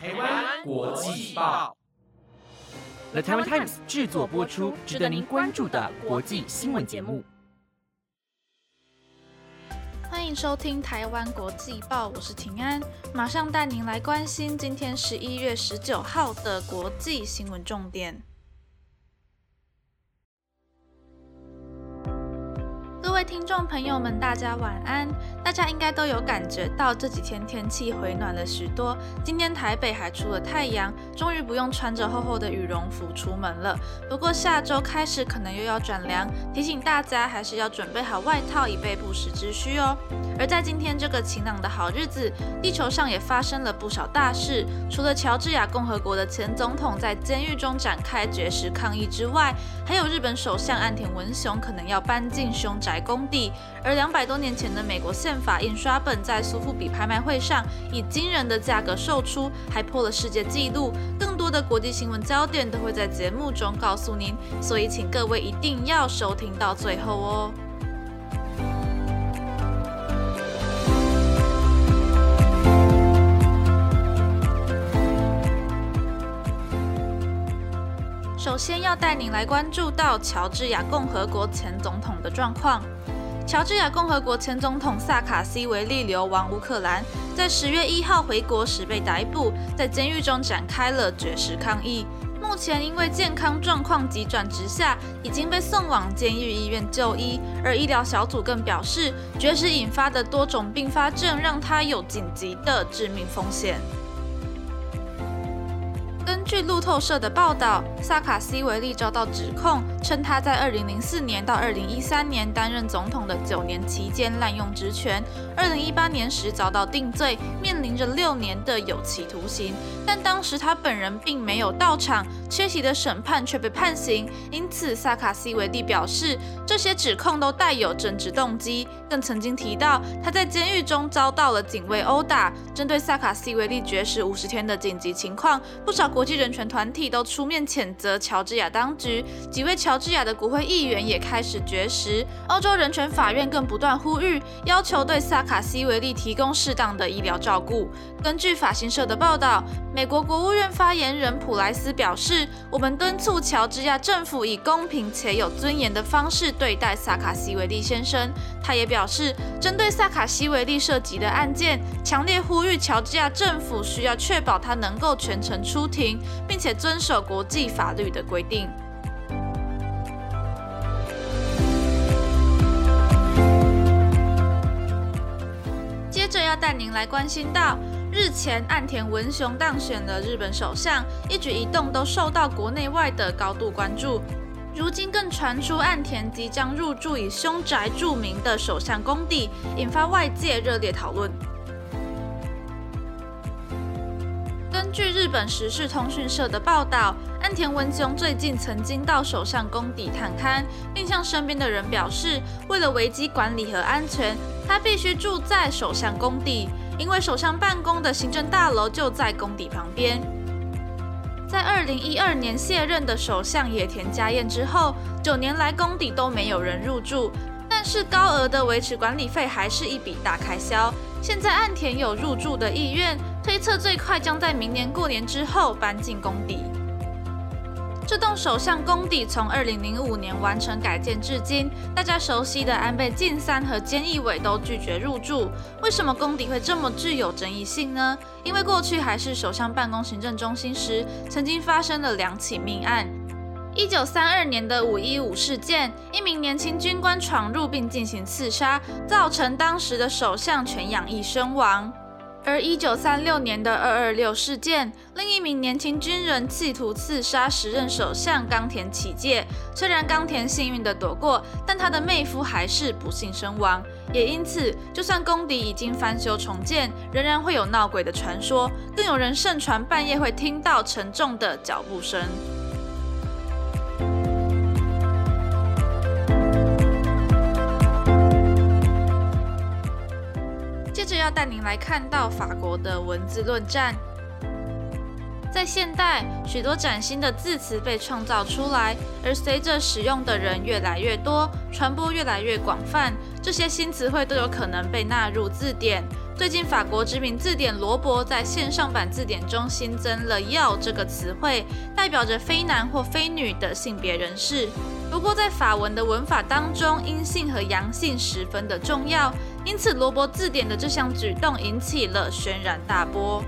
台湾国际报，The Taiwan Times 制作播出，值得您关注的国际新闻节目。欢迎收听台湾国际报，我是平安，马上带您来关心今天十一月十九号的国际新闻重点。各位听众朋友们，大家晚安。大家应该都有感觉到这几天天气回暖了许多。今天台北还出了太阳，终于不用穿着厚厚的羽绒服出门了。不过下周开始可能又要转凉，提醒大家还是要准备好外套，以备不时之需哦。而在今天这个晴朗的好日子，地球上也发生了不少大事。除了乔治亚共和国的前总统在监狱中展开绝食抗议之外，还有日本首相岸田文雄可能要搬进凶宅工地。而两百多年前的美国宪法印刷本在苏富比拍卖会上以惊人的价格售出，还破了世界纪录。更多的国际新闻焦点都会在节目中告诉您，所以请各位一定要收听到最后哦。首先要带您来关注到乔治亚共和国前总统的状况。乔治亚共和国前总统萨卡西维利流亡乌克兰，在十月一号回国时被逮捕，在监狱中展开了绝食抗议。目前因为健康状况急转直下，已经被送往监狱医院就医。而医疗小组更表示，绝食引发的多种并发症让他有紧急的致命风险。据路透社的报道，萨卡西维利遭到指控，称他在2004年到2013年担任总统的九年期间滥用职权。2018年时遭到定罪，面临着六年的有期徒刑。但当时他本人并没有到场，缺席的审判却被判刑。因此，萨卡西维利表示，这些指控都带有政治动机。更曾经提到，他在监狱中遭到了警卫殴打。针对萨卡西维利绝食五十天的紧急情况，不少国际人权团体都出面谴责乔治亚当局，几位乔治亚的国会议员也开始绝食。欧洲人权法院更不断呼吁，要求对萨卡西维利提供适当的医疗照顾。根据法新社的报道，美国国务院发言人普莱斯表示：“我们敦促乔治亚政府以公平且有尊严的方式对待萨卡西维利先生。”他也表示，针对萨卡西维利涉及的案件，强烈呼吁乔治亚政府需要确保他能够全程出庭，并且遵守国际法律的规定。接着要带您来关心到，日前岸田文雄当选了日本首相，一举一动都受到国内外的高度关注。如今更传出岸田即将入住以凶宅著名的首相宫邸，引发外界热烈讨论。日本时事通讯社的报道，岸田文雄最近曾经到首相宫邸探勘，并向身边的人表示，为了危机管理和安全，他必须住在首相宫邸，因为首相办公的行政大楼就在宫邸旁边。在二零一二年卸任的首相野田佳彦之后，九年来宫邸都没有人入住，但是高额的维持管理费还是一笔大开销。现在岸田有入住的意愿，推测最快将在明年过年之后搬进宫邸。这栋首相宫邸从二零零五年完成改建至今，大家熟悉的安倍晋三和菅义伟都拒绝入住。为什么宫邸会这么具有争议性呢？因为过去还是首相办公行政中心时，曾经发生了两起命案。一九三二年的五一五事件，一名年轻军官闯入并进行刺杀，造成当时的首相全养义身亡。而一九三六年的二二六事件，另一名年轻军人企图刺杀时任首相冈田启介，虽然冈田幸运的躲过，但他的妹夫还是不幸身亡。也因此，就算宫邸已经翻修重建，仍然会有闹鬼的传说，更有人盛传半夜会听到沉重的脚步声。着要带您来看到法国的文字论战。在现代，许多崭新的字词被创造出来，而随着使用的人越来越多，传播越来越广泛，这些新词汇都有可能被纳入字典。最近法国知名字典罗伯在线上版字典中新增了“要”这个词汇，代表着非男或非女的性别人士。不过在法文的文法当中，阴性和阳性十分的重要，因此罗伯字典的这项举动引起了轩然大波。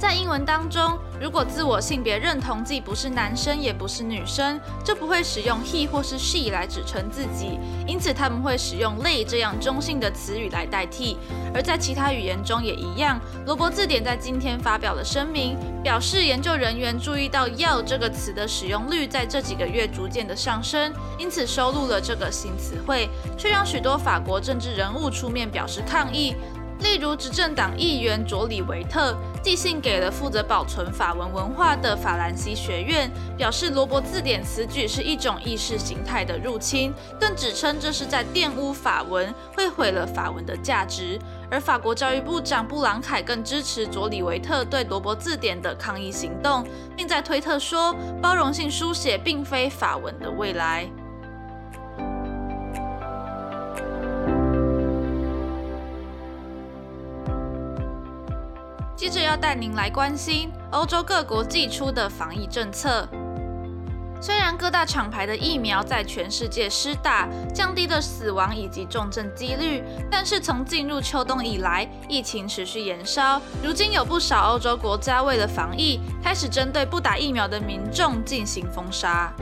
在英文当中，如果自我性别认同既不是男生也不是女生，就不会使用 he 或是 she 来指称自己，因此他们会使用 they 这样中性的词语来代替。而在其他语言中也一样。罗伯字典在今天发表了声明，表示研究人员注意到要这个词的使用率在这几个月逐渐的上升，因此收录了这个新词汇，却让许多法国政治人物出面表示抗议。例如，执政党议员卓里维特寄信给了负责保存法文文化的法兰西学院，表示罗伯字典此举是一种意识形态的入侵，更指称这是在玷污法文，会毁了法文的价值。而法国教育部长布朗凯更支持佐里维特对罗伯字典的抗议行动，并在推特说：“包容性书写并非法文的未来。”着要带您来关心欧洲各国寄出的防疫政策。虽然各大厂牌的疫苗在全世界施打，降低了死亡以及重症几率，但是从进入秋冬以来，疫情持续延烧。如今有不少欧洲国家为了防疫，开始针对不打疫苗的民众进行封杀。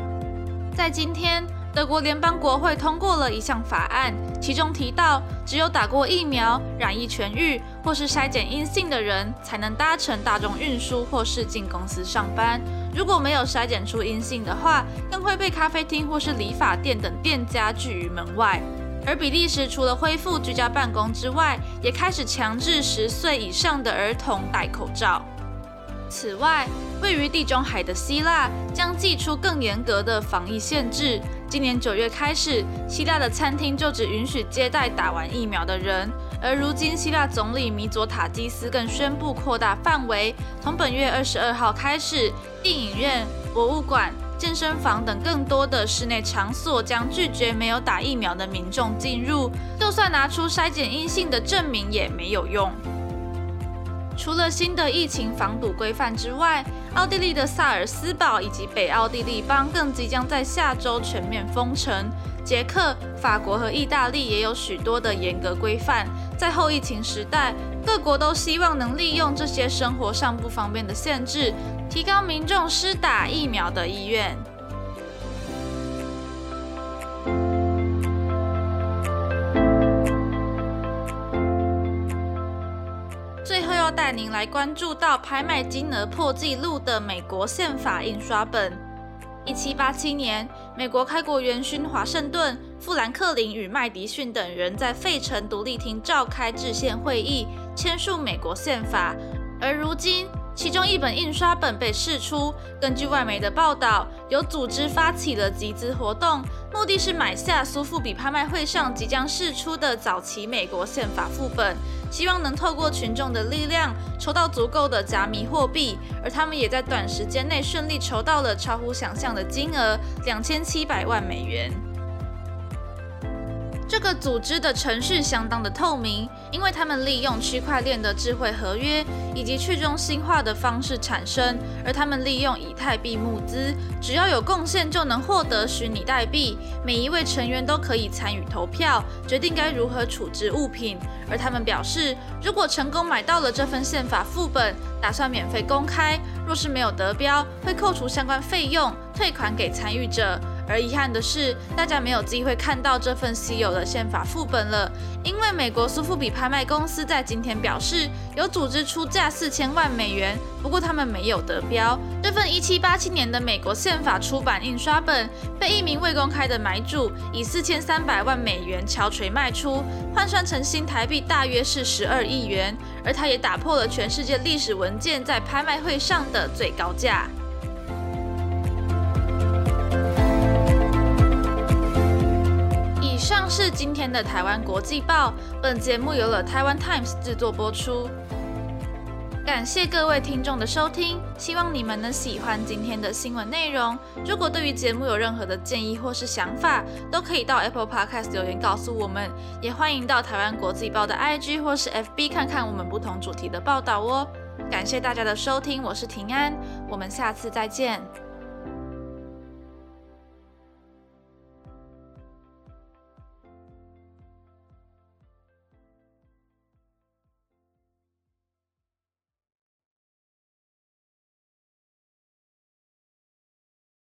在今天。德国联邦国会通过了一项法案，其中提到，只有打过疫苗、染疫痊愈或是筛检阴性的人，才能搭乘大众运输或是进公司上班。如果没有筛检出阴性的话，更会被咖啡厅或是理发店等店家拒于门外。而比利时除了恢复居家办公之外，也开始强制十岁以上的儿童戴口罩。此外，位于地中海的希腊将祭出更严格的防疫限制。今年九月开始，希腊的餐厅就只允许接待打完疫苗的人。而如今，希腊总理米佐塔基斯更宣布扩大范围，从本月二十二号开始，电影院、博物馆、健身房等更多的室内场所将拒绝没有打疫苗的民众进入，就算拿出筛检阴性的证明也没有用。除了新的疫情防堵规范之外，奥地利的萨尔斯堡以及北奥地利邦更即将在下周全面封城。捷克、法国和意大利也有许多的严格规范。在后疫情时代，各国都希望能利用这些生活上不方便的限制，提高民众施打疫苗的意愿。您来关注到拍卖金额破纪录的美国宪法印刷本。一七八七年，美国开国元勋华盛顿、富兰克林与麦迪逊等人在费城独立厅召开制宪会议，签署美国宪法。而如今，其中一本印刷本被释出。根据外媒的报道，有组织发起了集资活动，目的是买下苏富比拍卖会上即将释出的早期美国宪法副本，希望能透过群众的力量筹到足够的加密货币。而他们也在短时间内顺利筹到了超乎想象的金额——两千七百万美元。这个组织的程序相当的透明，因为他们利用区块链的智慧合约以及去中心化的方式产生，而他们利用以太币募资，只要有贡献就能获得虚拟代币。每一位成员都可以参与投票，决定该如何处置物品。而他们表示，如果成功买到了这份宪法副本，打算免费公开；若是没有得标，会扣除相关费用，退款给参与者。而遗憾的是，大家没有机会看到这份稀有的宪法副本了，因为美国苏富比拍卖公司在今天表示，有组织出价四千万美元，不过他们没有得标。这份一七八七年的美国宪法出版印刷本，被一名未公开的买主以四千三百万美元敲锤卖出，换算成新台币大约是十二亿元，而它也打破了全世界历史文件在拍卖会上的最高价。是今天的台湾国际报，本节目由了台湾 Times 制作播出。感谢各位听众的收听，希望你们能喜欢今天的新闻内容。如果对于节目有任何的建议或是想法，都可以到 Apple Podcast 留言告诉我们，也欢迎到台湾国际报的 IG 或是 FB 看看我们不同主题的报道哦。感谢大家的收听，我是平安，我们下次再见。